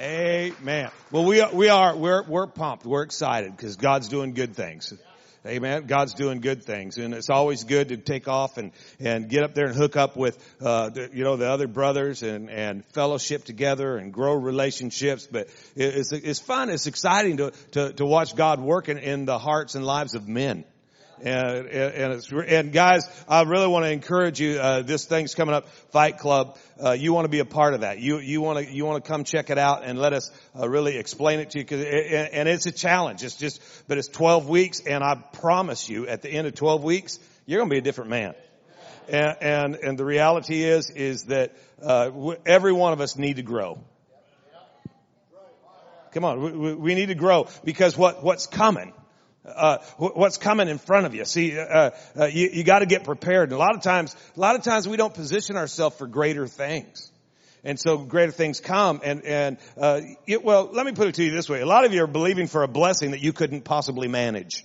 Amen. Well, we are, we are, we're, we're pumped. We're excited because God's doing good things. Amen. God's doing good things, and it's always good to take off and and get up there and hook up with uh, the, you know the other brothers and and fellowship together and grow relationships. But it's it's fun. It's exciting to to to watch God working in the hearts and lives of men. And, and, it's, and guys, I really want to encourage you, uh, this thing's coming up, Fight Club, uh, you want to be a part of that. You, you want to, you want to come check it out and let us, uh, really explain it to you, cause it, and it's a challenge. It's just, but it's 12 weeks and I promise you at the end of 12 weeks, you're going to be a different man. And, and, and the reality is, is that, uh, every one of us need to grow. Come on, we, we need to grow because what, what's coming uh, what's coming in front of you. See, uh, uh, you, you got to get prepared. And a lot of times, a lot of times we don't position ourselves for greater things. And so greater things come and, and, uh, it, well, let me put it to you this way. A lot of you are believing for a blessing that you couldn't possibly manage.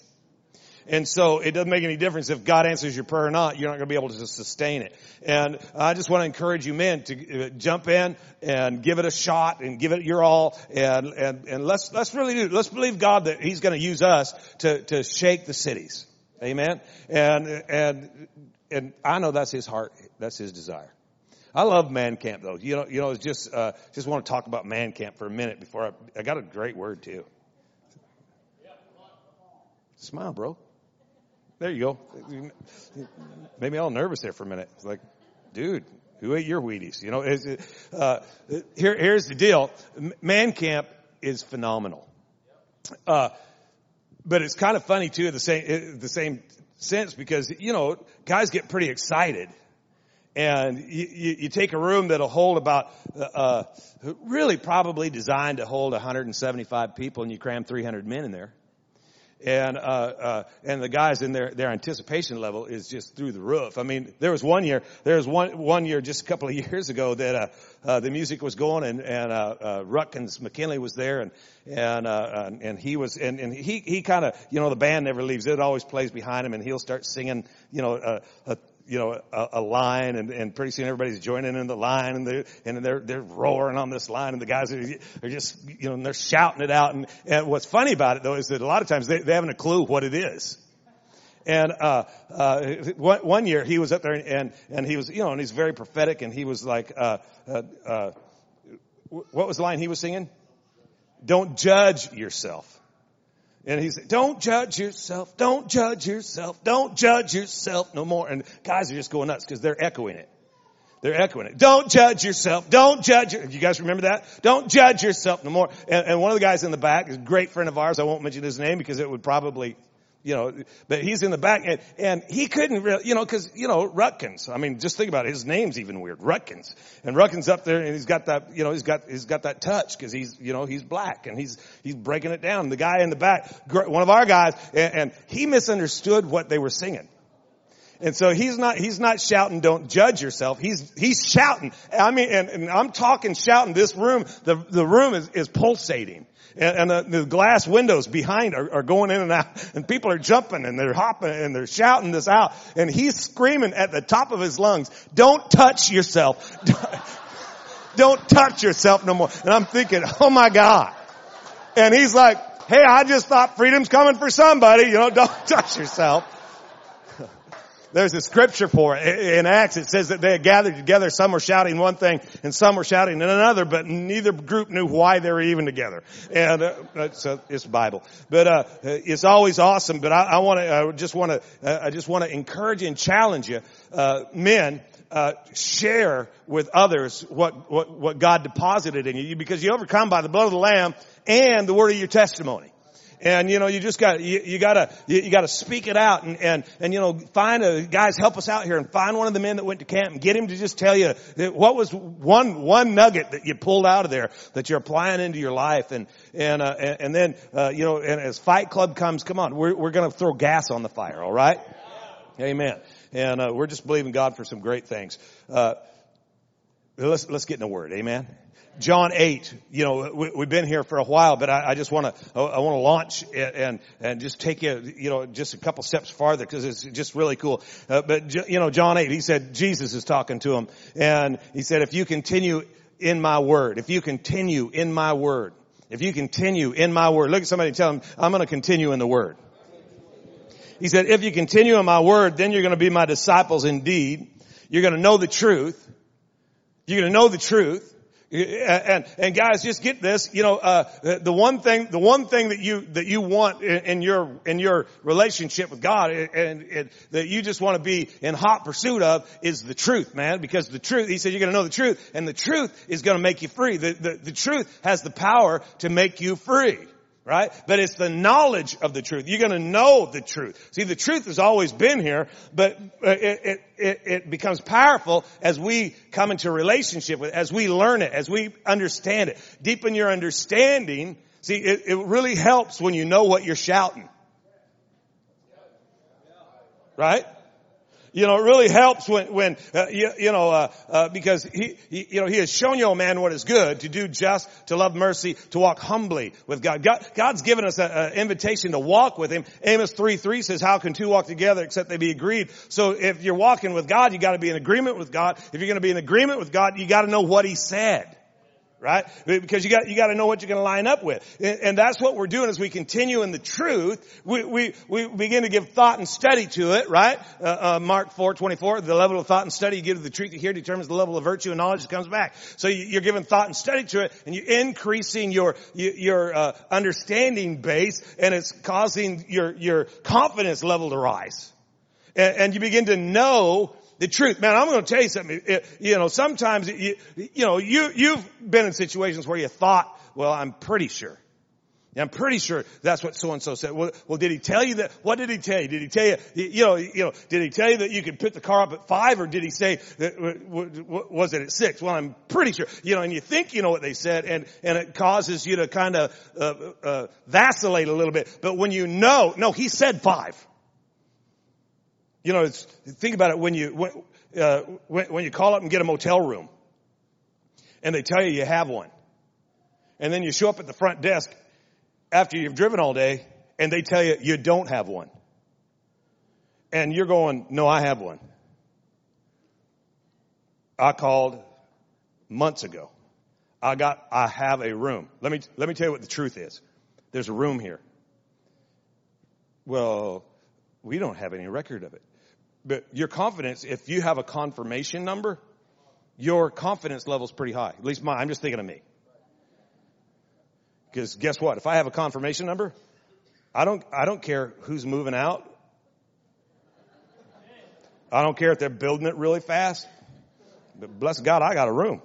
And so it doesn't make any difference if God answers your prayer or not. You're not going to be able to sustain it. And I just want to encourage you men to uh, jump in and give it a shot and give it your all. And, and, and let's, let's really do, let's believe God that He's going to use us to, to shake the cities. Amen. And, and, and I know that's His heart. That's His desire. I love man camp though. You know, you know, just, uh, just want to talk about man camp for a minute before I, I got a great word too. Smile, bro. There you go. Made me all nervous there for a minute. It's like, dude, who ate your Wheaties? You know, it, uh, here, here's the deal. Man camp is phenomenal. Uh, but it's kind of funny too, the same, the same sense because, you know, guys get pretty excited and you, you, you, take a room that'll hold about uh, really probably designed to hold 175 people and you cram 300 men in there and uh, uh, and the guys in their their anticipation level is just through the roof. I mean, there was one year, there was one one year just a couple of years ago that uh, uh, the music was going and and uh, uh, Rutkins McKinley was there and and uh, and he was and and he he kind of you know the band never leaves. It always plays behind him and he'll start singing you know a, a you know, a, a line and, and pretty soon everybody's joining in the line and they're, and they're, they're roaring on this line and the guys are, are just, you know, and they're shouting it out. And, and what's funny about it though is that a lot of times they, they haven't a clue what it is. And uh, uh, one, year he was up there and and he was you know and he's very prophetic and he was like uh, uh, uh, what was the line he was singing? Don't judge yourself. And he said, don't judge yourself. Don't judge yourself. Don't judge yourself no more. And guys are just going nuts because they're echoing it. They're echoing it. Don't judge yourself. Don't judge. You guys remember that? Don't judge yourself no more. And, and one of the guys in the back is a great friend of ours. I won't mention his name because it would probably you know, but he's in the back and, and he couldn't really, you know, cause, you know, Rutkins. I mean, just think about it. His name's even weird. Rutkins. And Rutkins up there and he's got that, you know, he's got, he's got that touch cause he's, you know, he's black and he's, he's breaking it down. The guy in the back, one of our guys, and, and he misunderstood what they were singing. And so he's not, he's not shouting, don't judge yourself. He's, he's shouting. I mean, and, and I'm talking shouting. This room, the, the room is, is pulsating and, and the, the, glass windows behind are, are going in and out and people are jumping and they're hopping and they're shouting this out and he's screaming at the top of his lungs, don't touch yourself. don't touch yourself no more. And I'm thinking, oh my God. And he's like, hey, I just thought freedom's coming for somebody. You know, don't touch yourself. There's a scripture for it. In Acts, it says that they had gathered together. Some were shouting one thing and some were shouting another, but neither group knew why they were even together. And uh, so it's Bible. But uh, it's always awesome. But I, I want to, I just want to, uh, I just want to encourage and challenge you, uh, men. Uh, share with others what, what what God deposited in you because you overcome by the blood of the Lamb and the word of your testimony. And you know, you just got you, you gotta you, you, gotta speak it out and and and you know, find a guys help us out here and find one of the men that went to camp and get him to just tell you what was one one nugget that you pulled out of there that you're applying into your life and and uh, and, and then uh, you know, and as Fight Club comes, come on, we're we're gonna throw gas on the fire, all right? Amen. And uh, we're just believing God for some great things. Uh, let's let's get in the Word, Amen. John 8, you know, we, have been here for a while, but I, I just want to, I want to launch and, and just take you, you know, just a couple steps farther because it's just really cool. Uh, but, you know, John 8, he said, Jesus is talking to him and he said, if you continue in my word, if you continue in my word, if you continue in my word, look at somebody and tell them, I'm going to continue in the word. He said, if you continue in my word, then you're going to be my disciples indeed. You're going to know the truth. You're going to know the truth. And, and guys, just get this. You know, uh, the one thing, the one thing that you that you want in, your in your relationship with God, and, and, that you just want to be in hot pursuit of, is the truth, man. Because the truth, He said, you're going to know the truth, and the truth is going to make you free. The, the the truth has the power to make you free right? But it's the knowledge of the truth. You're going to know the truth. See, the truth has always been here, but uh, it, it, it, becomes powerful as we come into relationship with, as we learn it, as we understand it. Deepen your understanding. See, it, it really helps when you know what you're shouting. Right? You know, it really helps when, when uh, you, you, know, uh, uh, because he, he, you know, he has shown you, man, what is good, to do just, to love mercy, to walk humbly with God. God God's given us an invitation to walk with Him. Amos 3, 3 says, how can two walk together except they be agreed? So if you're walking with God, you gotta be in agreement with God. If you're gonna be in agreement with God, you gotta know what He said right? Because you got you got to know what you're going to line up with, and, that's what we're doing as we continue in the truth. We we we begin to give thought and study to it, right? Uh, uh, Mark four twenty four. The level of thought and study you give to the truth you hear determines the level of virtue and knowledge that comes back. So you, are giving thought and study to it, and you're increasing your your uh, understanding base, and it's causing your your confidence level to rise, and, and you begin to know the truth. Man, I'm going to tell you something. It, you know, sometimes, you, you know, you, you've been in situations where you thought, well, I'm pretty sure. I'm pretty sure that's what so and so said. Well, well, did he tell you that? What did he tell you? Did he tell you, you know, you know, did he tell you that you could pick the car up at five, or did he say that was it at six? Well, I'm pretty sure. You know, and you think you know what they said, and and it causes you to kind of uh, uh, vacillate a little bit. But when you know, no, he said five. You know, think about it when you, when, uh, when, when you call up and get a motel room and they tell you you have one. And then you show up at the front desk after you've driven all day and they tell you you don't have one. And you're going, no, I have one. I called months ago. I got, I have a room. Let me, let me tell you what the truth is. There's a room here. Well, we don't have any record of it but your confidence, if you have a confirmation number, your confidence level is pretty high. At least mine. I'm just thinking of me. Because guess what? If I have a confirmation number, I don't, I don't care who's moving out. I don't care if they're building it really fast. But bless God, I got a room.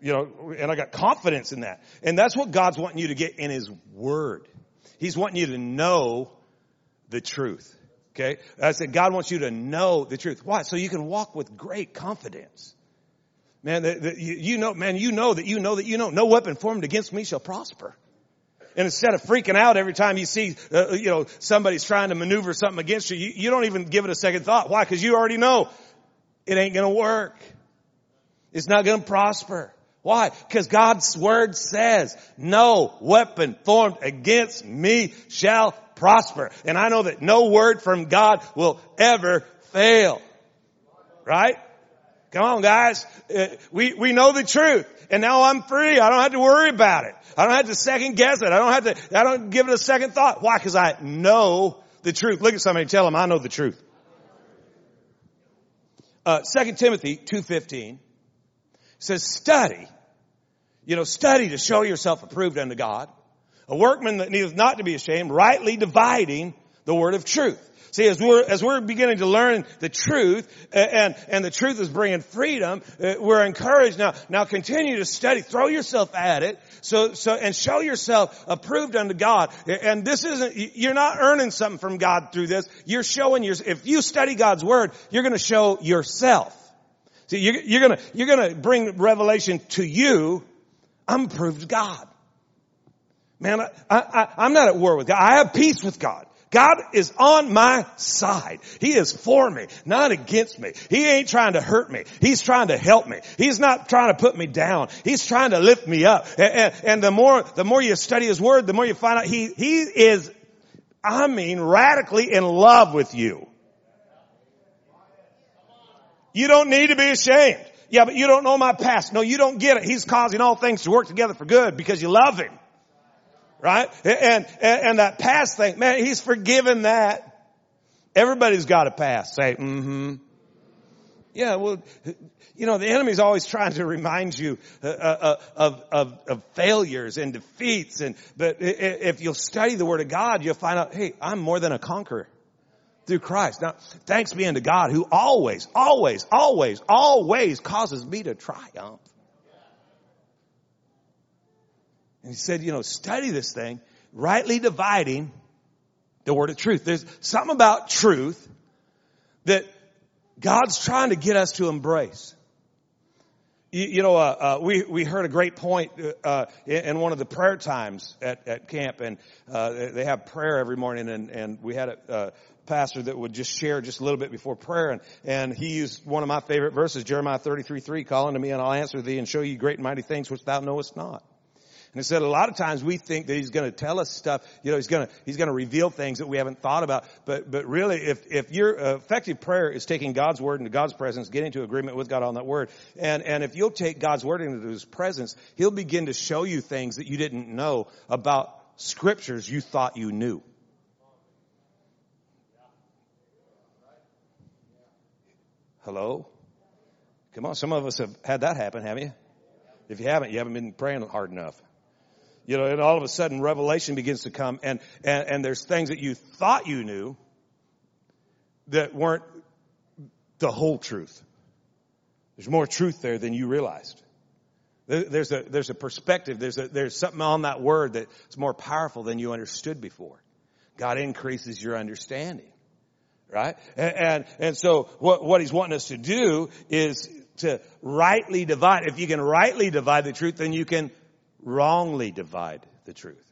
You know, and I got confidence in that. And that's what God's wanting you to get in His Word. He's wanting you to know the truth. Okay? I said God wants you to know the truth. Why? So you can walk with great confidence. Man, the, the, you, you know, man, you know that you know that you know no weapon formed against me shall prosper. And instead of freaking out every time you see, uh, you know, somebody's trying to maneuver something against you, you, you don't even give it a second thought. Why? Because you already know it ain't going to work. It's not going to prosper. Why? Because God's word says, no weapon formed against me shall prosper. And I know that no word from God will ever fail. Right? Come on guys. Uh, we, we know the truth. And now I'm free. I don't have to worry about it. I don't have to second guess it. I don't have to, I don't give it a second thought. Why? Cause I know the truth. Look at somebody tell them I know the truth. Uh, 2 Timothy 2.15 says study. You know, study to show yourself approved unto God a workman that needeth not to be ashamed, rightly dividing the word of truth. See, as we're, as we're beginning to learn the truth, and, and the truth is bringing freedom, uh, we're encouraged now, now continue to study, throw yourself at it, so, so, and show yourself approved unto God. And this isn't, you're not earning something from God through this. You're showing your, if you study God's Word, you're gonna show yourself. See, you're, you're gonna, you're gonna bring revelation to you. I'm approved God. Man, I, I, I'm not at war with God. I have peace with God. God is on my side. He is for me, not against me. He ain't trying to hurt me. He's trying to help me. He's not trying to put me down. He's trying to lift me up. And, and, and the more, the more you study His Word, the more you find out He, He is, I mean, radically in love with you. You don't need to be ashamed. Yeah, but you don't know my past. No, you don't get it. He's causing all things to work together for good because you love him. Right? And, and, and that past thing, man, he's forgiven that. Everybody's got a past. Say, mm-hmm. Yeah, well, you know, the enemy's always trying to remind you uh, uh, of, of, of failures and defeats. And, but if you'll study the Word of God, you'll find out, hey, I'm more than a conqueror through Christ. Now, thanks be unto God who always, always, always, always causes me to triumph. And he said, you know, study this thing, rightly dividing the word of truth. There's something about truth that God's trying to get us to embrace. You, you know, uh, uh, we we heard a great point uh, in one of the prayer times at, at camp, and uh, they have prayer every morning, and and we had a uh, pastor that would just share just a little bit before prayer, and and he used one of my favorite verses, Jeremiah thirty three three, calling to me, and I'll answer thee and show you great and mighty things which thou knowest not. And said a lot of times we think that he's going to tell us stuff, you know, he's going to, he's going to reveal things that we haven't thought about. But, but really, if, if your uh, effective prayer is taking God's word into God's presence, getting into agreement with God on that word, and, and if you'll take God's word into his presence, he'll begin to show you things that you didn't know about scriptures you thought you knew. Hello? Come on, some of us have had that happen, haven't you? If you haven't, you haven't been praying hard enough. You know, and all of a sudden revelation begins to come and, and, and there's things that you thought you knew that weren't the whole truth. There's more truth there than you realized. There's a, there's a perspective. There's a, there's something on that word that's more powerful than you understood before. God increases your understanding. Right? And, and, and so what, what he's wanting us to do is to rightly divide. If you can rightly divide the truth, then you can wrongly divide the truth.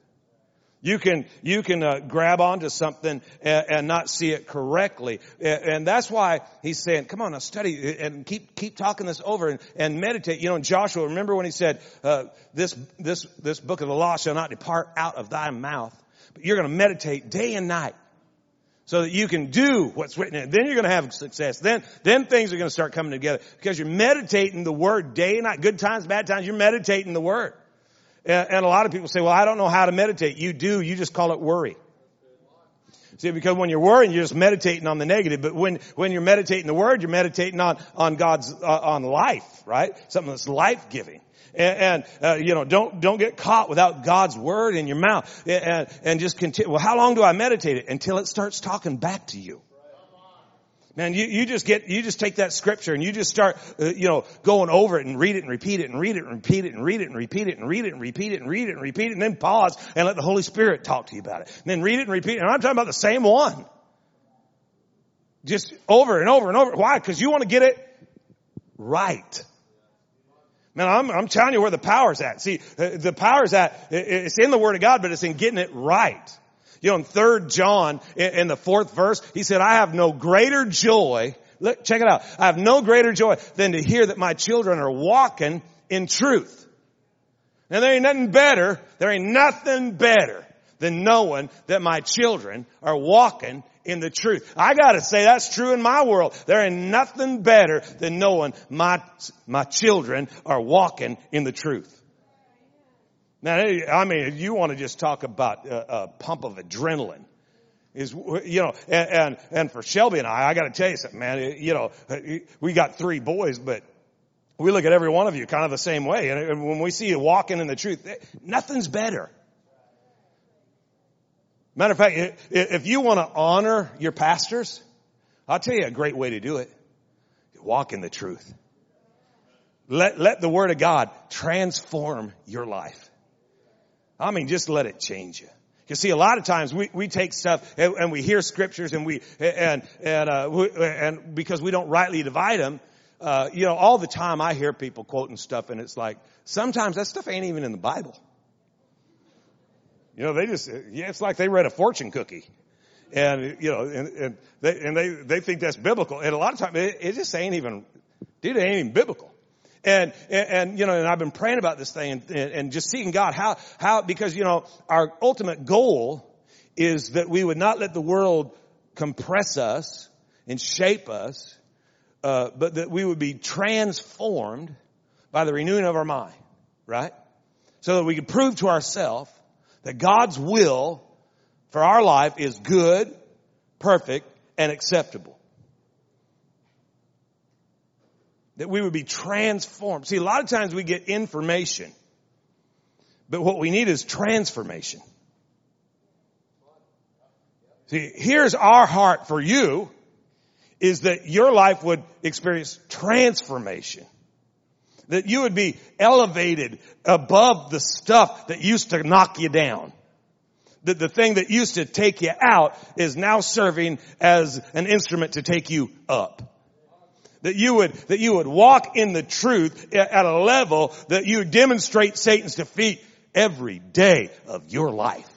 You can, you can uh, grab onto something and, and, not see it correctly. And, and, that's why he's saying, come on now study and keep, keep talking this over and, and meditate. You know, Joshua, remember when he said, uh, this, this, this book of the law shall not depart out of thy mouth, but you're going to meditate day and night so that you can do what's written in it. Then you're going to have success. Then, then things are going to start coming together because you're meditating the word day and night. Good times, bad times, you're meditating the word. And, a lot of people say, well, I don't know how to meditate. You do. You just call it worry. See, because when you're worrying, you're just meditating on the negative. But when, when you're meditating the word, you're meditating on, on God's, uh, on life, right? Something that's life-giving. And, and uh, you know, don't don't get caught without God's word in your mouth, and and just continue. Well, how long do I meditate it until it starts talking back to you? Man, you, you just get, you just take that scripture and you just start, uh, you know, going over it and read it and repeat it and read it and repeat it and read it and repeat it and read it and repeat it and read it and repeat it and then pause and let the Holy Spirit talk to you about it. And then read it and repeat it. And I'm talking about the same one. Just over and over and over. Why? Because you want to get it right. Man, I'm, I'm telling you where the power's at. See, uh, the power's at, it's in the Word of God, but it's in getting it right. You know, in 3 John, in the fourth verse, he said, I have no greater joy, look, check it out, I have no greater joy than to hear that my children are walking in truth. And there ain't nothing better, there ain't nothing better than knowing that my children are walking in the truth. I gotta say that's true in my world. There ain't nothing better than knowing my, my children are walking in the truth. Now, I mean, you want to just talk about a, a pump of adrenaline is you know and, and, and for Shelby and I I got to tell you something man you know we got three boys but we look at every one of you kind of the same way and when we see you walking in the truth eh, nothing's better Matter of fact, if you want to honor your pastors, I'll tell you a great way to do it. Walk in the truth. Let, let the word of God transform your life. I mean, just let it change you. You see, a lot of times we, we take stuff and, and we hear scriptures and we, and, and, uh, we, and because we don't rightly divide them, uh, you know, all the time I hear people quoting stuff and it's like, sometimes that stuff ain't even in the Bible. You know, they just, yeah, it's like they read a fortune cookie. And, you know, and, and they, and they, they think that's biblical. And a lot of times it, it just ain't even, dude, it ain't even biblical. And, and, and, you know, and I've been praying about this thing and, and just seeing God, how, how, because, you know, our ultimate goal is that we would not let the world compress us and shape us, uh, but that we would be transformed by the renewing of our mind, right? So that we could prove to ourselves that God's will for our life is good, perfect, and acceptable. That we would be transformed. See, a lot of times we get information, but what we need is transformation. See, here's our heart for you is that your life would experience transformation. That you would be elevated above the stuff that used to knock you down. That the thing that used to take you out is now serving as an instrument to take you up. That you would, that you would walk in the truth at a level that you demonstrate Satan's defeat every day of your life.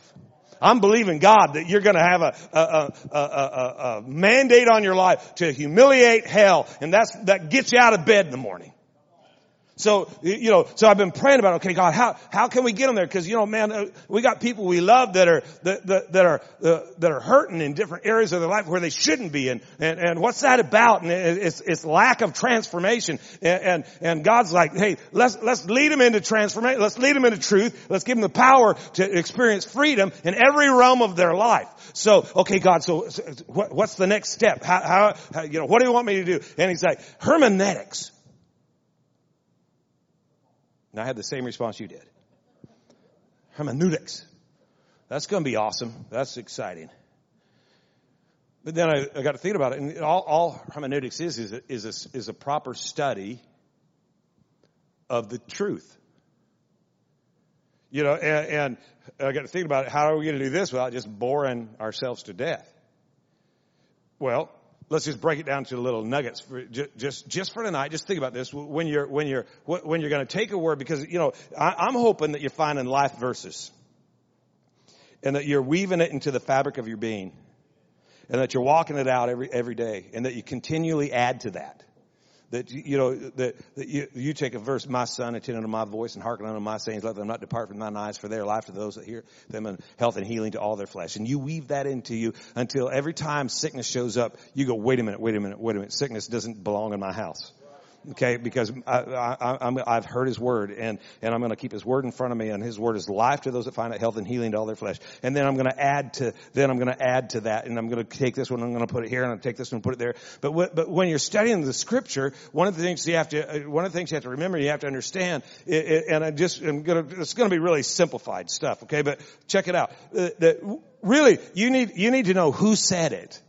I'm believing God that you're going to have a, a, a, a, mandate on your life to humiliate hell, and that's that gets you out of bed in the morning. So, you know, so I've been praying about, okay, God, how, how can we get them there? Cause, you know, man, uh, we got people we love that are, that, that, that are, uh, that are hurting in different areas of their life where they shouldn't be. And, and, and what's that about? And it's, it's lack of transformation. And, and, and God's like, hey, let's, let's lead them into transformation. Let's lead them into truth. Let's give them the power to experience freedom in every realm of their life. So, okay, God, so, so what, what's the next step? How, how, how, you know, what do you want me to do? And he's like, hermeneutics. And I had the same response you did. Hermeneutics. That's going to be awesome. That's exciting. But then I, I got to think about it, and all, all hermeneutics is is a, is, a, is a proper study of the truth. You know, and, and I got to think about it. How are we going to do this without just boring ourselves to death? Well, let's just break it down to little nuggets for just just for tonight. Just think about this when you're when you're when you're going to take a word because you know I, am hoping that you're finding life verses and that you're weaving it into the fabric of your being and that you're walking it out every every day and that you continually add to that that you know that, that you, you take a verse, my son, attend unto my voice and hearken unto my sayings, let them not depart from thine eyes, for their life to those that hear them, and health and healing to all their flesh. And you weave that into you until every time sickness shows up, you go, wait a minute, wait a minute, wait a minute. Sickness doesn't belong in my house. Okay, because I, have heard His word, and and I'm going to keep His word in front of me, and His word is life to those that find it, health and healing to all their flesh. And then I'm going to add to then I'm going to add to that, and I'm going to take this one, I'm going to put it here, and I'm take this one, and put it there. But but when you're studying the Scripture, one of the things you have to uh, one of the things you have to remember, you have to understand, it, it, and I just I'm going to it's going to be really simplified stuff. Okay, but check it out. Uh, that really you need you need to know who said it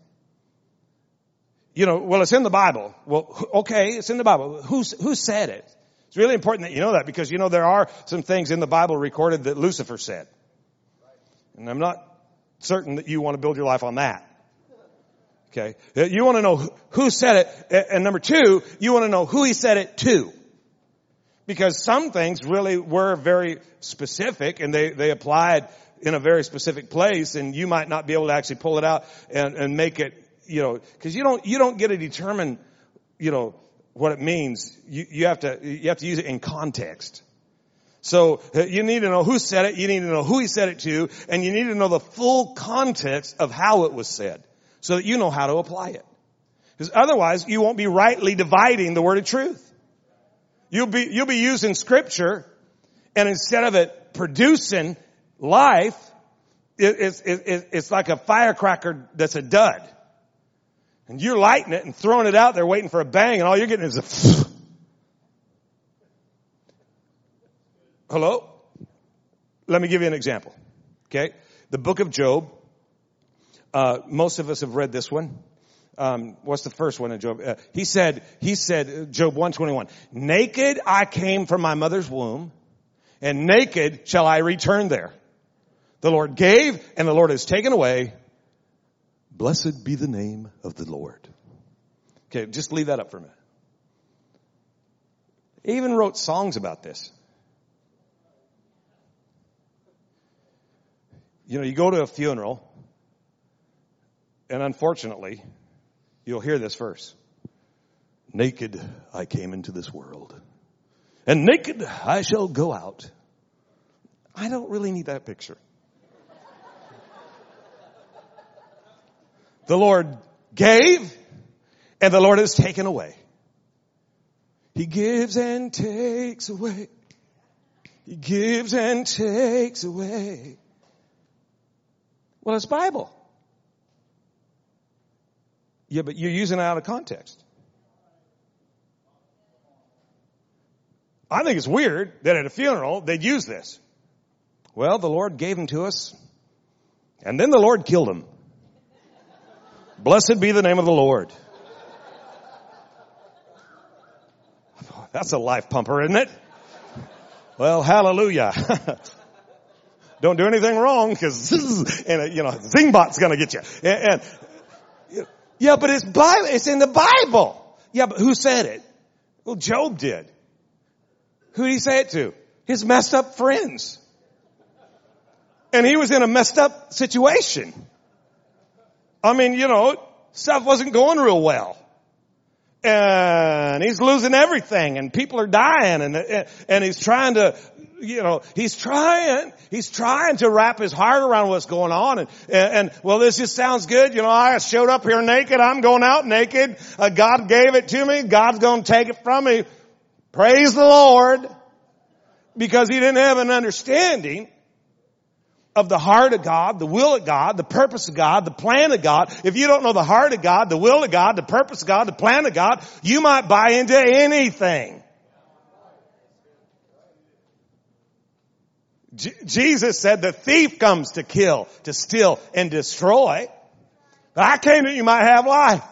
you know, well, it's in the Bible. Well, okay, it's in the Bible. Who, who said it? It's really important that you know that because you know there are some things in the Bible recorded that Lucifer said. And I'm not certain that you want to build your life on that. Okay. Uh, you want to know who said it. And number two, you want to know who he said it to. Because some things really were very specific and they, they applied in a very specific place and you might not be able to actually pull it out and, and make it you know, cause you don't, you don't get to determine, you know, what it means. You, you have to, you have to use it in context. So uh, you need to know who said it, you need to know who he said it to, and you need to know the full context of how it was said so that you know how to apply it. Because otherwise you won't be rightly dividing the word of truth. You'll be, you'll be using scripture and instead of it producing life, it, it's, it, it's like a firecracker that's a dud. And you're lighting it and throwing it out there waiting for a bang and all you're getting is a Hello? Let me give you an example. Okay? The book of Job. Uh, most of us have read this one. Um, what's the first one in Job? Uh, he said, he said, uh, Job 121, naked I came from my mother's womb and naked shall I return there. The Lord gave and the Lord has taken away. Blessed be the name of the Lord. Okay, just leave that up for a minute. Even wrote songs about this. You know, you go to a funeral, and unfortunately, you'll hear this verse. Naked I came into this world, and naked I shall go out. I don't really need that picture. The Lord gave and the Lord has taken away. He gives and takes away. He gives and takes away. Well, it's Bible. Yeah, but you're using it out of context. I think it's weird that at a funeral they'd use this. Well, the Lord gave him to us, and then the Lord killed him. Blessed be the name of the Lord. That's a life pumper, isn't it? Well, hallelujah. Don't do anything wrong because, and you know, Zingbot's gonna get you. And, and, yeah, but it's Bible, it's in the Bible. Yeah, but who said it? Well, Job did. Who did he say it to? His messed up friends. And he was in a messed up situation. I mean, you know, stuff wasn't going real well. And he's losing everything and people are dying and, and he's trying to, you know, he's trying, he's trying to wrap his heart around what's going on and, and, and well, this just sounds good. You know, I showed up here naked. I'm going out naked. Uh, God gave it to me. God's going to take it from me. Praise the Lord. Because he didn't have an understanding of the heart of God, the will of God, the purpose of God, the plan of God. If you don't know the heart of God, the will of God, the purpose of God, the plan of God, you might buy into anything. J- Jesus said the thief comes to kill, to steal, and destroy. But I came that you might have life.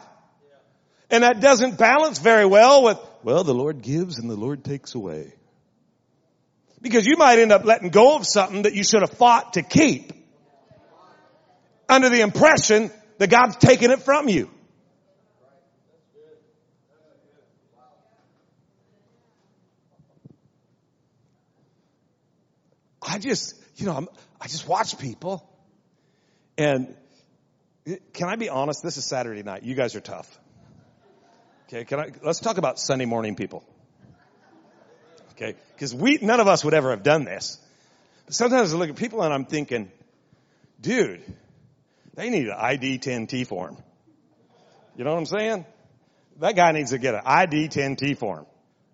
And that doesn't balance very well with, well, the Lord gives and the Lord takes away. Because you might end up letting go of something that you should have fought to keep under the impression that God's taking it from you. I just, you know, I'm, I just watch people and can I be honest? This is Saturday night. You guys are tough. Okay. Can I, let's talk about Sunday morning people. Okay. Cause we, none of us would ever have done this. But sometimes I look at people and I'm thinking, dude, they need an ID 10T form. You know what I'm saying? That guy needs to get an ID 10T form.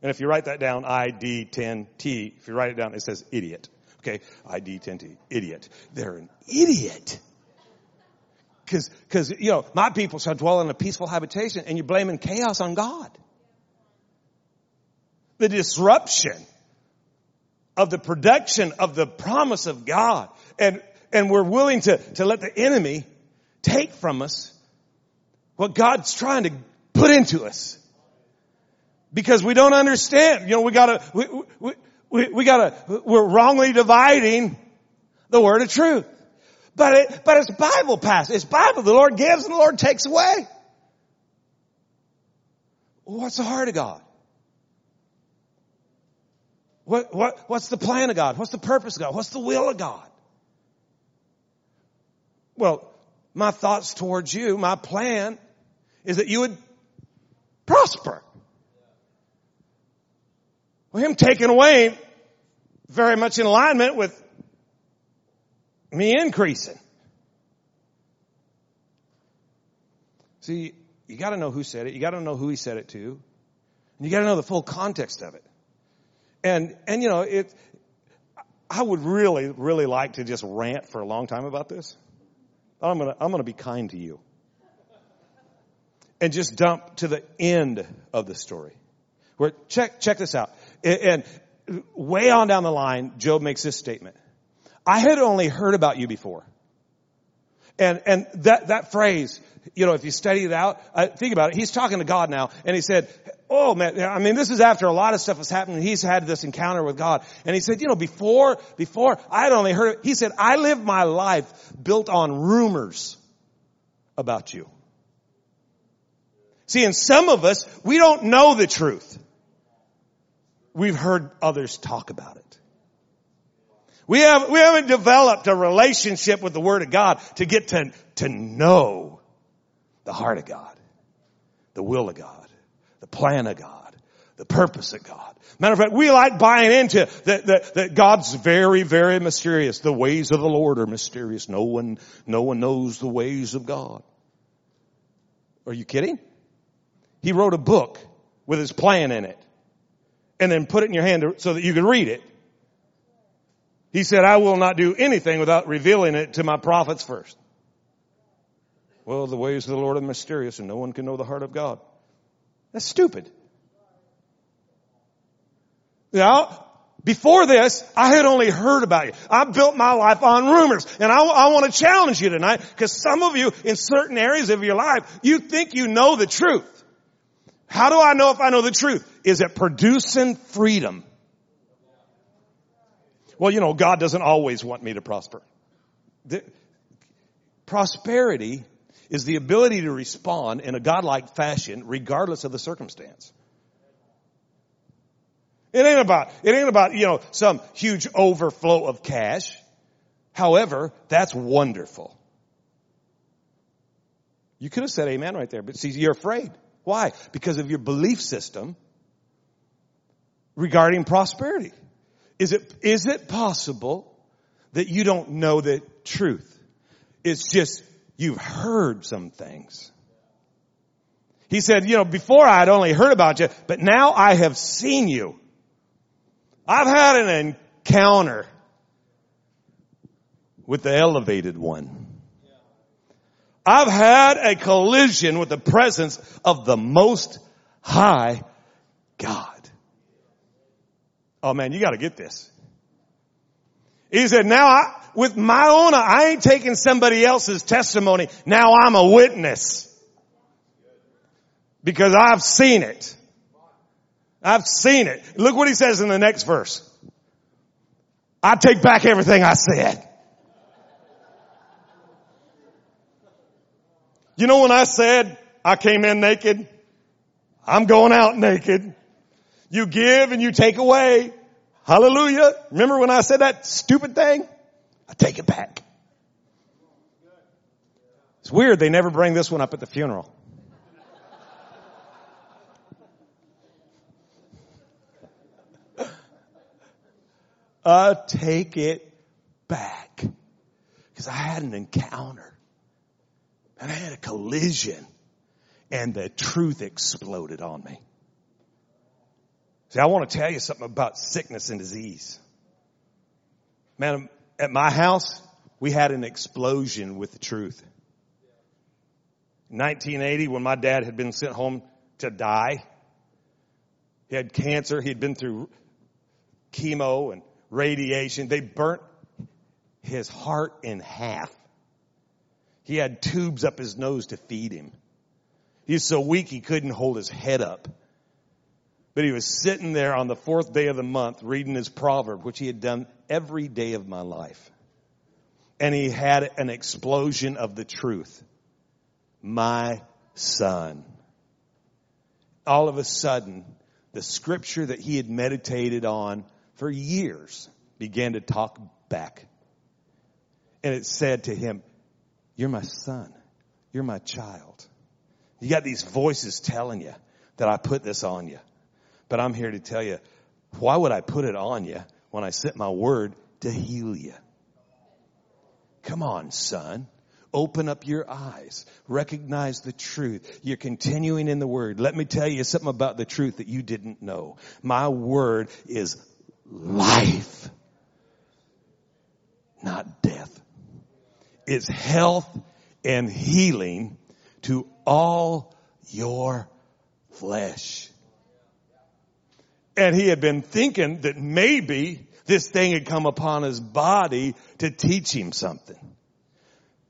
And if you write that down, ID 10T, if you write it down, it says idiot. Okay, ID 10T, idiot. They're an idiot. Cause, cause, you know, my people shall dwell in a peaceful habitation and you're blaming chaos on God the disruption of the production of the promise of God. And, and we're willing to, to let the enemy take from us what God's trying to put into us. Because we don't understand. You know, we gotta, we, we, we, gotta, we're wrongly dividing the word of truth. But it, but it's Bible passage. It's Bible. The Lord gives and the Lord takes away. What's the heart of God? What, what, what's the plan of God? What's the purpose of God? What's the will of God? Well, my thoughts towards you, my plan is that you would prosper. Well, him taking away very much in alignment with me increasing. See, you gotta know who said it. You gotta know who he said it to. And you gotta know the full context of it. And, and you know, it, I would really, really like to just rant for a long time about this. I'm gonna, I'm gonna be kind to you. And just dump to the end of the story. Where, check, check this out. And, way on down the line, Job makes this statement. I had only heard about you before. And, and that, that phrase, you know, if you study it out, uh, think about it. He's talking to God now, and he said, oh man, I mean, this is after a lot of stuff was happening. He's had this encounter with God. And he said, you know, before, before, I had only heard, he said, I lived my life built on rumors about you. See, in some of us, we don't know the truth. We've heard others talk about it. We have, we haven't developed a relationship with the Word of God to get to, to know the heart of God, the will of God plan of God, the purpose of God. Matter of fact, we like buying into that, that, that God's very, very mysterious. The ways of the Lord are mysterious. No one, no one knows the ways of God. Are you kidding? He wrote a book with his plan in it. and then put it in your hand so that you could read it. He said, I will not do anything without revealing it to my prophets first. Well, the ways of the Lord are mysterious and no one can know the heart of God. That's stupid. Now, before this, I had only heard about you. I built my life on rumors. And I, I want to challenge you tonight because some of you in certain areas of your life, you think you know the truth. How do I know if I know the truth? Is it producing freedom? Well, you know, God doesn't always want me to prosper. The, prosperity is the ability to respond in a godlike fashion regardless of the circumstance. It ain't about, it ain't about, you know, some huge overflow of cash. However, that's wonderful. You could have said amen right there, but see, you're afraid. Why? Because of your belief system regarding prosperity. Is it, is it possible that you don't know the truth? It's just you've heard some things. He said, you know, before I had only heard about you, but now I have seen you. I've had an encounter with the elevated one. I've had a collision with the presence of the most high God. Oh man, you gotta get this. He said, now I, with my own, I ain't taking somebody else's testimony. Now I'm a witness. Because I've seen it. I've seen it. Look what he says in the next verse. I take back everything I said. You know when I said I came in naked? I'm going out naked. You give and you take away. Hallelujah. Remember when I said that stupid thing? I take it back. It's weird they never bring this one up at the funeral. uh, take it back. Because I had an encounter. And I had a collision. And the truth exploded on me. See, I want to tell you something about sickness and disease. Man, at my house, we had an explosion with the truth. 1980, when my dad had been sent home to die, he had cancer. He'd been through chemo and radiation. They burnt his heart in half. He had tubes up his nose to feed him. He was so weak he couldn't hold his head up. But he was sitting there on the fourth day of the month reading his proverb, which he had done every day of my life. And he had an explosion of the truth. My son. All of a sudden, the scripture that he had meditated on for years began to talk back. And it said to him, you're my son. You're my child. You got these voices telling you that I put this on you. But I'm here to tell you, why would I put it on you when I sent my word to heal you? Come on, son. Open up your eyes. Recognize the truth. You're continuing in the word. Let me tell you something about the truth that you didn't know. My word is life, not death. It's health and healing to all your flesh. And he had been thinking that maybe this thing had come upon his body to teach him something.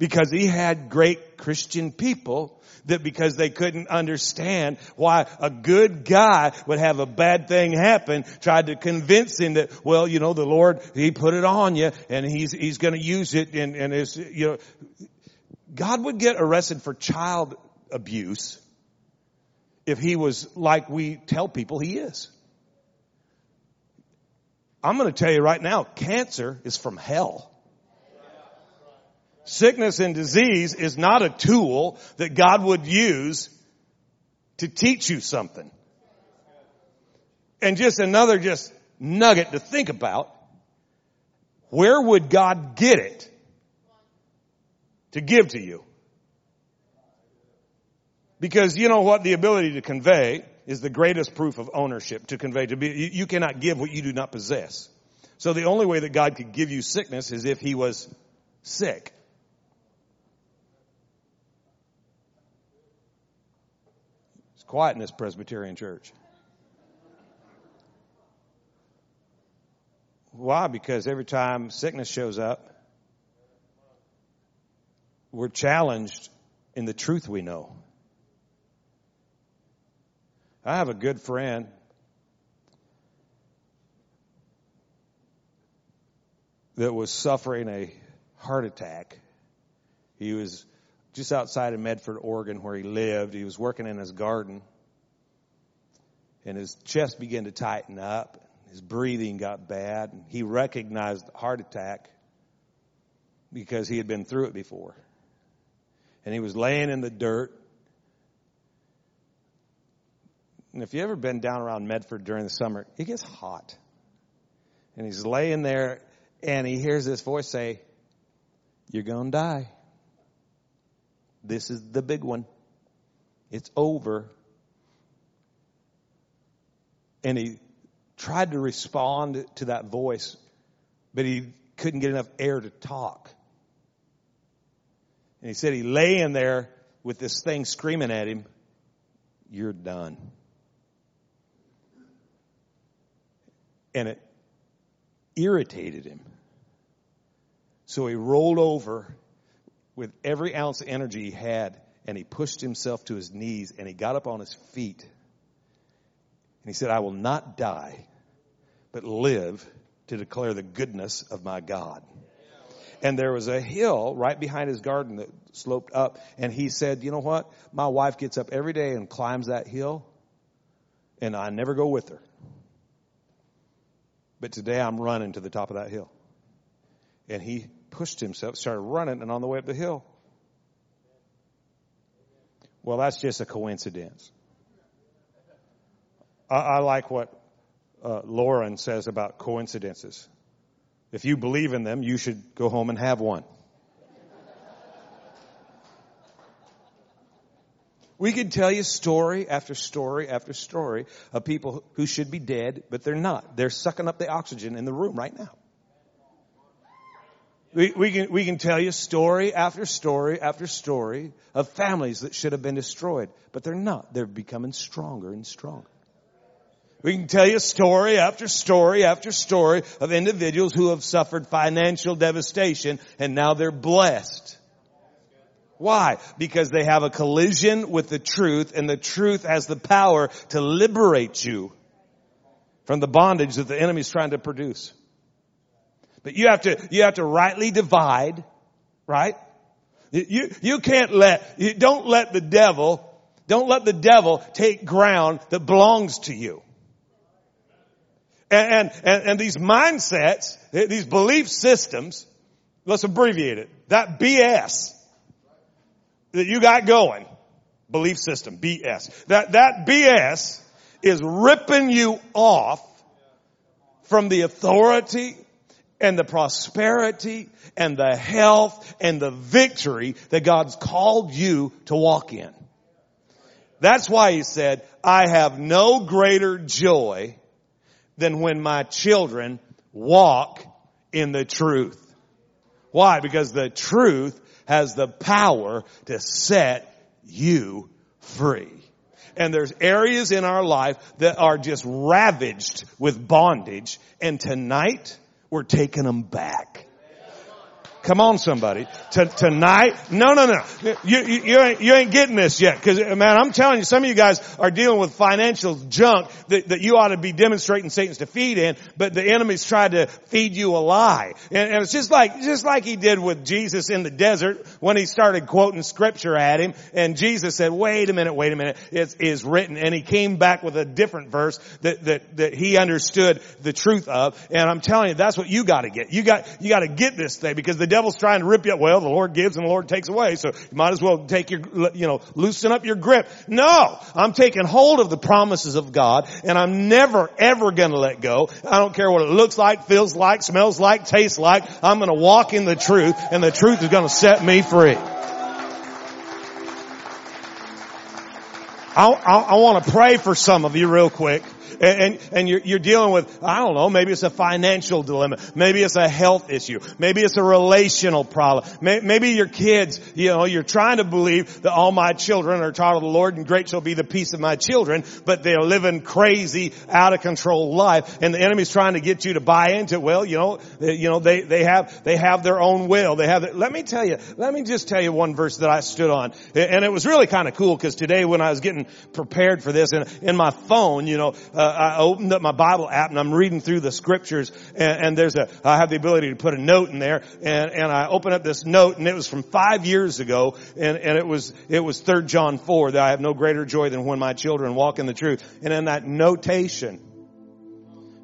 Because he had great Christian people that because they couldn't understand why a good guy would have a bad thing happen, tried to convince him that, well, you know, the Lord, He put it on you and He's, He's gonna use it and, and it's, you know, God would get arrested for child abuse if He was like we tell people He is. I'm going to tell you right now, cancer is from hell. Sickness and disease is not a tool that God would use to teach you something. And just another just nugget to think about. Where would God get it to give to you? Because you know what? The ability to convey is the greatest proof of ownership to convey to be, you, you cannot give what you do not possess. So the only way that God could give you sickness is if he was sick. It's quiet in this Presbyterian church. Why? Because every time sickness shows up, we're challenged in the truth we know. I have a good friend. That was suffering a heart attack. He was just outside of Medford, Oregon, where he lived. He was working in his garden. And his chest began to tighten up. His breathing got bad. And he recognized the heart attack because he had been through it before. And he was laying in the dirt And if you've ever been down around Medford during the summer, it gets hot. And he's laying there and he hears this voice say, You're going to die. This is the big one. It's over. And he tried to respond to that voice, but he couldn't get enough air to talk. And he said he lay in there with this thing screaming at him, You're done. And it irritated him. So he rolled over with every ounce of energy he had and he pushed himself to his knees and he got up on his feet. And he said, I will not die, but live to declare the goodness of my God. And there was a hill right behind his garden that sloped up. And he said, you know what? My wife gets up every day and climbs that hill and I never go with her. But today I'm running to the top of that hill. And he pushed himself, started running, and on the way up the hill. Well, that's just a coincidence. I, I like what uh, Lauren says about coincidences. If you believe in them, you should go home and have one. We could tell you story after story after story of people who should be dead, but they're not. They're sucking up the oxygen in the room right now. We, we, can, we can tell you story after story after story of families that should have been destroyed, but they're not. They're becoming stronger and stronger. We can tell you story after story after story of individuals who have suffered financial devastation and now they're blessed. Why? Because they have a collision with the truth and the truth has the power to liberate you from the bondage that the enemy is trying to produce. But you have to, you have to rightly divide, right? You, you can't let, you don't let the devil, don't let the devil take ground that belongs to you. And, and, and these mindsets, these belief systems, let's abbreviate it, that BS, that you got going, belief system, BS, that, that BS is ripping you off from the authority and the prosperity and the health and the victory that God's called you to walk in. That's why he said, I have no greater joy than when my children walk in the truth. Why? Because the truth has the power to set you free. And there's areas in our life that are just ravaged with bondage. And tonight we're taking them back. Come on, somebody. T- tonight? No, no, no. You, you, you, ain't, you ain't getting this yet. Cause man, I'm telling you, some of you guys are dealing with financial junk that, that you ought to be demonstrating Satan's defeat in, but the enemy's tried to feed you a lie. And, and it's just like, just like he did with Jesus in the desert when he started quoting scripture at him and Jesus said, wait a minute, wait a minute, it is written. And he came back with a different verse that, that, that he understood the truth of. And I'm telling you, that's what you gotta get. You got, you gotta get this thing because the devil's trying to rip you up. Well, the Lord gives and the Lord takes away. So you might as well take your, you know, loosen up your grip. No! I'm taking hold of the promises of God and I'm never ever gonna let go. I don't care what it looks like, feels like, smells like, tastes like. I'm gonna walk in the truth and the truth is gonna set me free. I, I, I want to pray for some of you real quick and, and, and you're, you're dealing with, I don't know, maybe it's a financial dilemma. Maybe it's a health issue. Maybe it's a relational problem. Maybe your kids, you know, you're trying to believe that all my children are taught of the Lord and great shall be the peace of my children, but they're living crazy, out of control life and the enemy's trying to get you to buy into, well, you know, you know, they, they have, they have their own will. They have, let me tell you, let me just tell you one verse that I stood on. And it was really kind of cool because today when I was getting prepared for this and in my phone, you know, uh, I opened up my Bible app and I'm reading through the scriptures and, and, there's a, I have the ability to put a note in there and, and I open up this note and it was from five years ago and, and it was, it was third John 4 that I have no greater joy than when my children walk in the truth. And in that notation,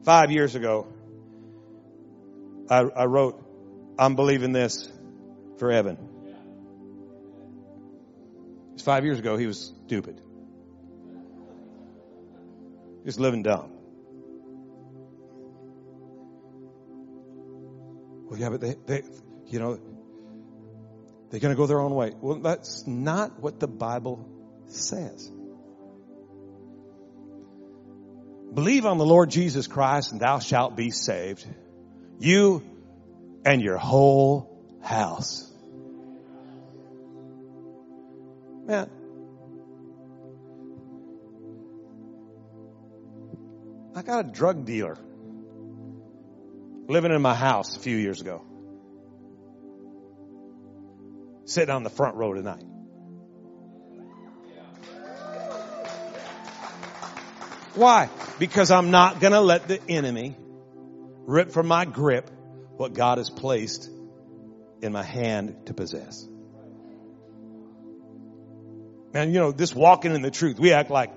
five years ago, I, I wrote, I'm believing this for Evan. Five years ago, he was stupid. Just living down. Well, yeah, but they, they you know, they're going to go their own way. Well, that's not what the Bible says. Believe on the Lord Jesus Christ and thou shalt be saved. You and your whole house. Man, I got a drug dealer living in my house a few years ago. Sitting on the front row tonight. Why? Because I'm not going to let the enemy rip from my grip what God has placed in my hand to possess. Man, you know, this walking in the truth, we act like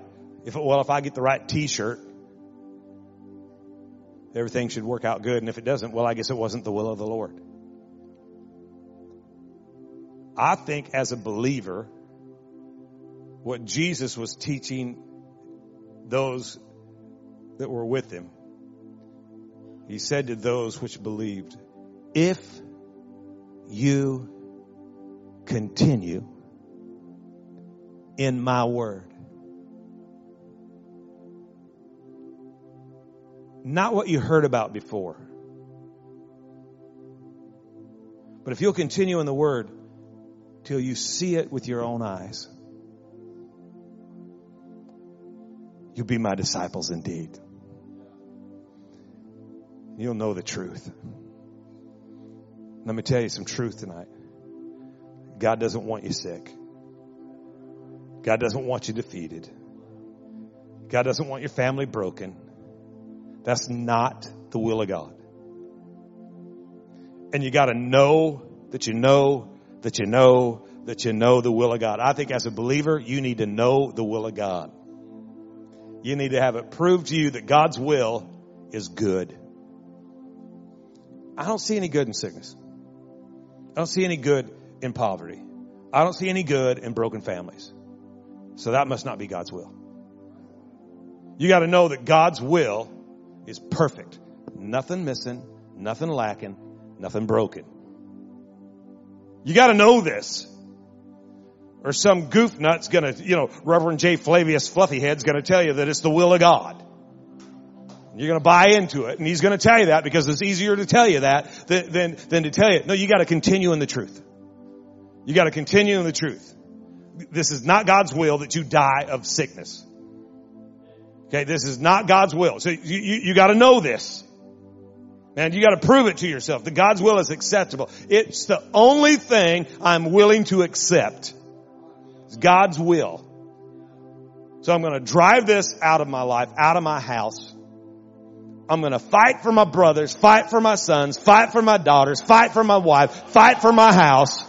if, well, if I get the right t-shirt, everything should work out good. And if it doesn't, well, I guess it wasn't the will of the Lord. I think as a believer, what Jesus was teaching those that were with him, he said to those which believed, if you continue in my word, Not what you heard about before. But if you'll continue in the Word till you see it with your own eyes, you'll be my disciples indeed. You'll know the truth. Let me tell you some truth tonight. God doesn't want you sick. God doesn't want you defeated. God doesn't want your family broken. That's not the will of God. And you gotta know that you know that you know that you know the will of God. I think as a believer, you need to know the will of God. You need to have it proved to you that God's will is good. I don't see any good in sickness. I don't see any good in poverty. I don't see any good in broken families. So that must not be God's will. You got to know that God's will is perfect. Nothing missing, nothing lacking, nothing broken. You gotta know this. Or some goof nut's gonna, you know, Reverend J. Flavius Fluffyhead's gonna tell you that it's the will of God. You're gonna buy into it, and he's gonna tell you that because it's easier to tell you that than, than, than to tell you. No, you gotta continue in the truth. You gotta continue in the truth. This is not God's will that you die of sickness. Okay, this is not God's will. So you, you, you gotta know this. And you gotta prove it to yourself that God's will is acceptable. It's the only thing I'm willing to accept. It's God's will. So I'm gonna drive this out of my life, out of my house. I'm gonna fight for my brothers, fight for my sons, fight for my daughters, fight for my wife, fight for my house.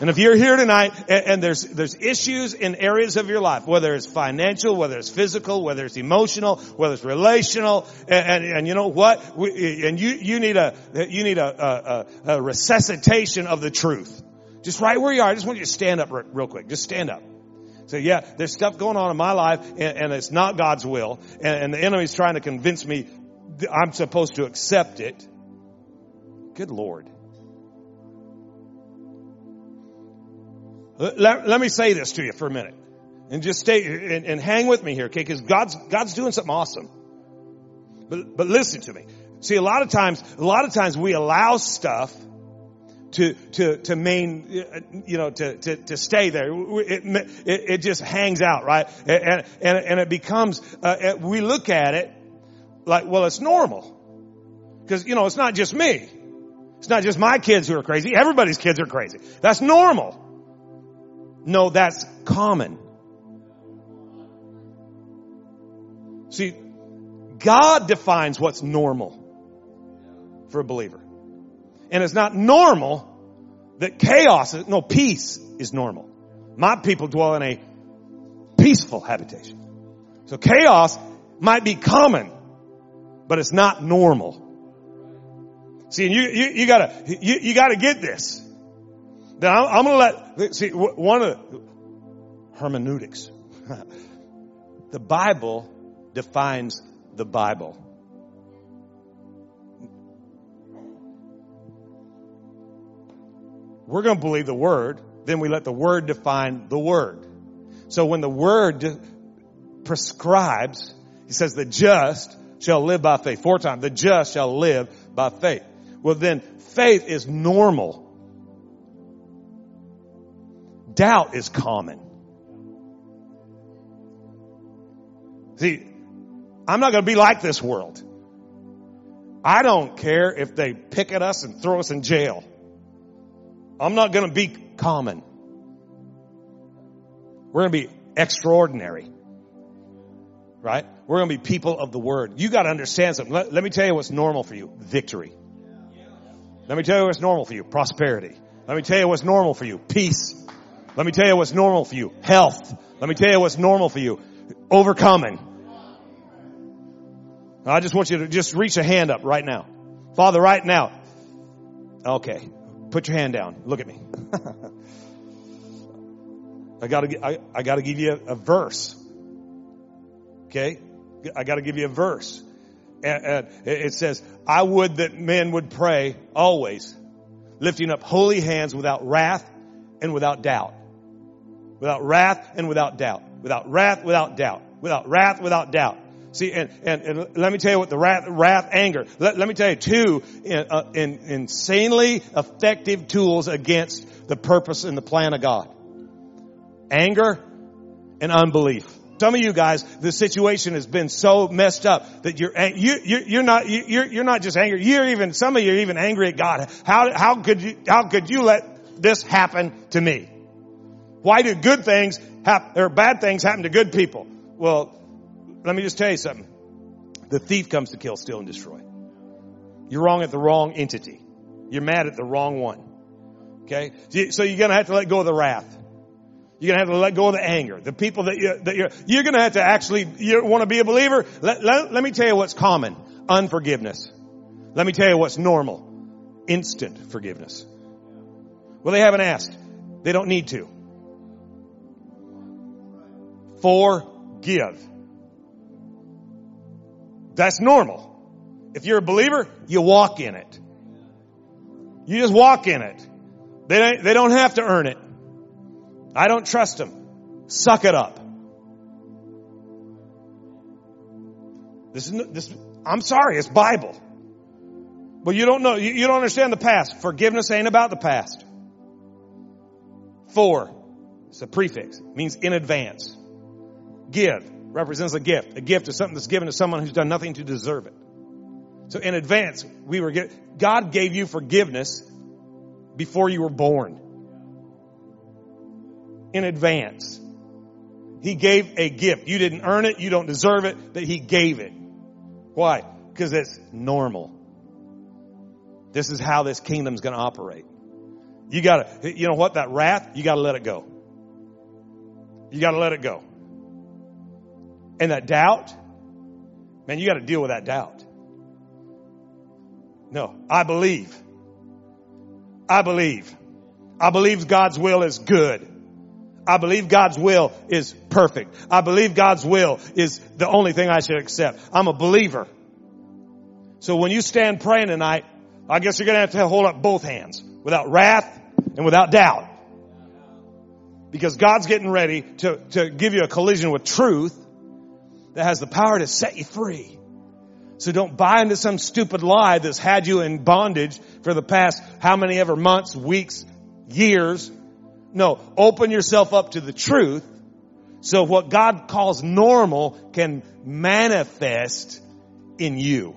And if you're here tonight and, and, there's, there's issues in areas of your life, whether it's financial, whether it's physical, whether it's emotional, whether it's relational, and, and, and you know what? We, and you, you need a, you need a, a, a, resuscitation of the truth. Just right where you are. I just want you to stand up real quick. Just stand up. Say, yeah, there's stuff going on in my life and, it's not God's will. And the enemy's trying to convince me I'm supposed to accept it. Good Lord. Let, let me say this to you for a minute. And just stay and, and hang with me here, okay? Because God's God's doing something awesome. But but listen to me. See, a lot of times, a lot of times we allow stuff to to to main you know to to, to stay there it, it, it just hangs out right and and and it becomes uh, we look at it like well it's normal because you know it's not just me it's not just my kids who are crazy everybody's kids are crazy that's normal no that's common see God defines what's normal for a believer and it's not normal that chaos, no, peace is normal. My people dwell in a peaceful habitation. So chaos might be common, but it's not normal. See, you, you, you gotta, you, you gotta get this. Now I'm, I'm gonna let, see, one of the hermeneutics. the Bible defines the Bible. we're going to believe the word, then we let the word define the word. So when the word prescribes, he says the just shall live by faith. Four times, the just shall live by faith. Well then, faith is normal. Doubt is common. See, I'm not going to be like this world. I don't care if they pick at us and throw us in jail. I'm not going to be common. We're going to be extraordinary. Right? We're going to be people of the word. You got to understand something. Let, let me tell you what's normal for you. Victory. Let me tell you what's normal for you. Prosperity. Let me tell you what's normal for you. Peace. Let me tell you what's normal for you. Health. Let me tell you what's normal for you. Overcoming. I just want you to just reach a hand up right now. Father, right now. Okay. Put your hand down. Look at me. I gotta, I, I gotta give you a, a verse. Okay? I gotta give you a verse. And, and it says, I would that men would pray always, lifting up holy hands without wrath and without doubt. Without wrath and without doubt. Without wrath, without doubt. Without wrath, without doubt. See, and, and, and, let me tell you what the wrath, wrath anger. Let, let me tell you two in, uh, in, insanely effective tools against the purpose and the plan of God. Anger and unbelief. Some of you guys, the situation has been so messed up that you're you, you you're not you're you're not just angry. You're even some of you are even angry at God. How how could you how could you let this happen to me? Why do good things happen or bad things happen to good people? Well, let me just tell you something. The thief comes to kill, steal, and destroy. You're wrong at the wrong entity. You're mad at the wrong one. Okay? So you're gonna have to let go of the wrath. You're gonna have to let go of the anger. The people that, you, that you're, you're gonna have to actually, you want to be a believer? Let, let, let me tell you what's common. Unforgiveness. Let me tell you what's normal. Instant forgiveness. Well, they haven't asked. They don't need to. Forgive. That's normal. If you're a believer, you walk in it. You just walk in it. They don't, they don't have to earn it. I don't trust them. Suck it up. This is, this, I'm sorry, it's Bible. But you don't know, you, you don't understand the past. Forgiveness ain't about the past. For, it's a prefix, means in advance. Give represents a gift. A gift is something that's given to someone who's done nothing to deserve it. So in advance, we were get, God gave you forgiveness before you were born. In advance. He gave a gift. You didn't earn it, you don't deserve it, but He gave it. Why? Because it's normal. This is how this kingdom's gonna operate. You gotta, you know what, that wrath, you gotta let it go. You gotta let it go. And that doubt, man, you got to deal with that doubt. No, I believe. I believe. I believe God's will is good. I believe God's will is perfect. I believe God's will is the only thing I should accept. I'm a believer. So when you stand praying tonight, I guess you're going to have to hold up both hands without wrath and without doubt. Because God's getting ready to, to give you a collision with truth that has the power to set you free. So don't buy into some stupid lie that's had you in bondage for the past how many ever months, weeks, years. No, open yourself up to the truth so what God calls normal can manifest in you.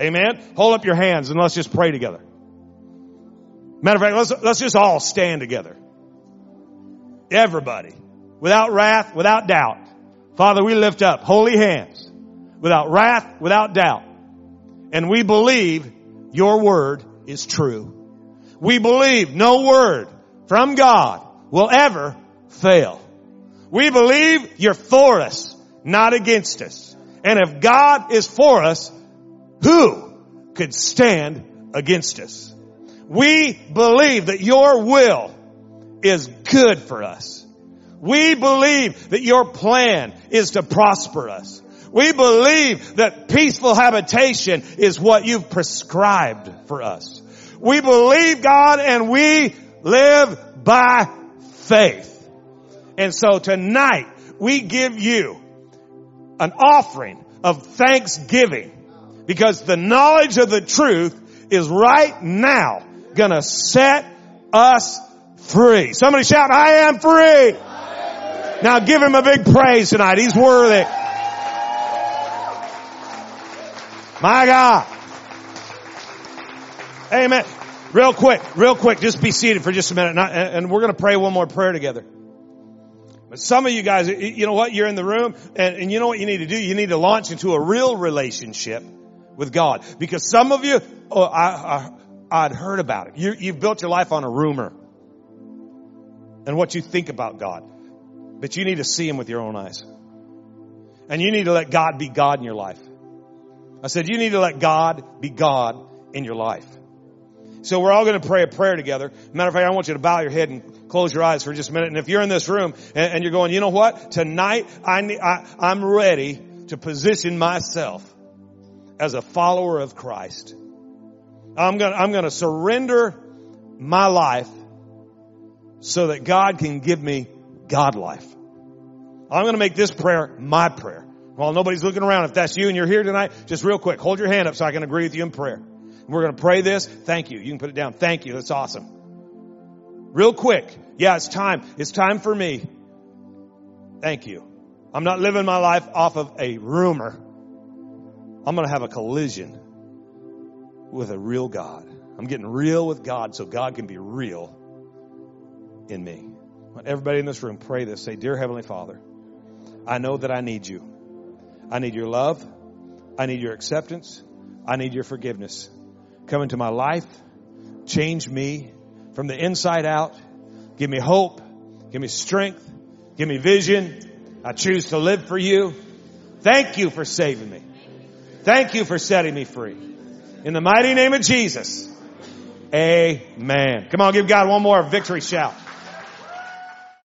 Amen? Hold up your hands and let's just pray together. Matter of fact, let's, let's just all stand together. Everybody. Without wrath, without doubt. Father, we lift up holy hands. Without wrath, without doubt. And we believe your word is true. We believe no word from God will ever fail. We believe you're for us, not against us. And if God is for us, who could stand against us? We believe that your will is good for us. We believe that your plan is to prosper us. We believe that peaceful habitation is what you've prescribed for us. We believe God and we live by faith. And so tonight we give you an offering of thanksgiving because the knowledge of the truth is right now gonna set us free. Somebody shout, I am free. Now give him a big praise tonight. He's worthy. My God. Amen. Real quick, real quick, just be seated for just a minute and we're going to pray one more prayer together. But some of you guys, you know what? You're in the room and, and you know what you need to do? You need to launch into a real relationship with God. Because some of you, oh, I, I, would heard about it. You, you've built your life on a rumor and what you think about God. But you need to see Him with your own eyes. And you need to let God be God in your life. I said, you need to let God be God in your life. So we're all going to pray a prayer together. Matter of fact, I want you to bow your head and close your eyes for just a minute. And if you're in this room and, and you're going, you know what? Tonight I, I, I'm ready to position myself as a follower of Christ. I'm going to, I'm going to surrender my life so that God can give me God life. I'm going to make this prayer my prayer. While nobody's looking around, if that's you and you're here tonight, just real quick, hold your hand up so I can agree with you in prayer. We're going to pray this. Thank you. You can put it down. Thank you. That's awesome. Real quick. Yeah, it's time. It's time for me. Thank you. I'm not living my life off of a rumor. I'm going to have a collision with a real God. I'm getting real with God so God can be real in me. Everybody in this room, pray this. Say, Dear Heavenly Father, I know that I need you. I need your love. I need your acceptance. I need your forgiveness come into my life, change me from the inside out, give me hope, give me strength, give me vision. I choose to live for you. Thank you for saving me. Thank you for setting me free. In the mighty name of Jesus. Amen. Come on, give God one more victory shout.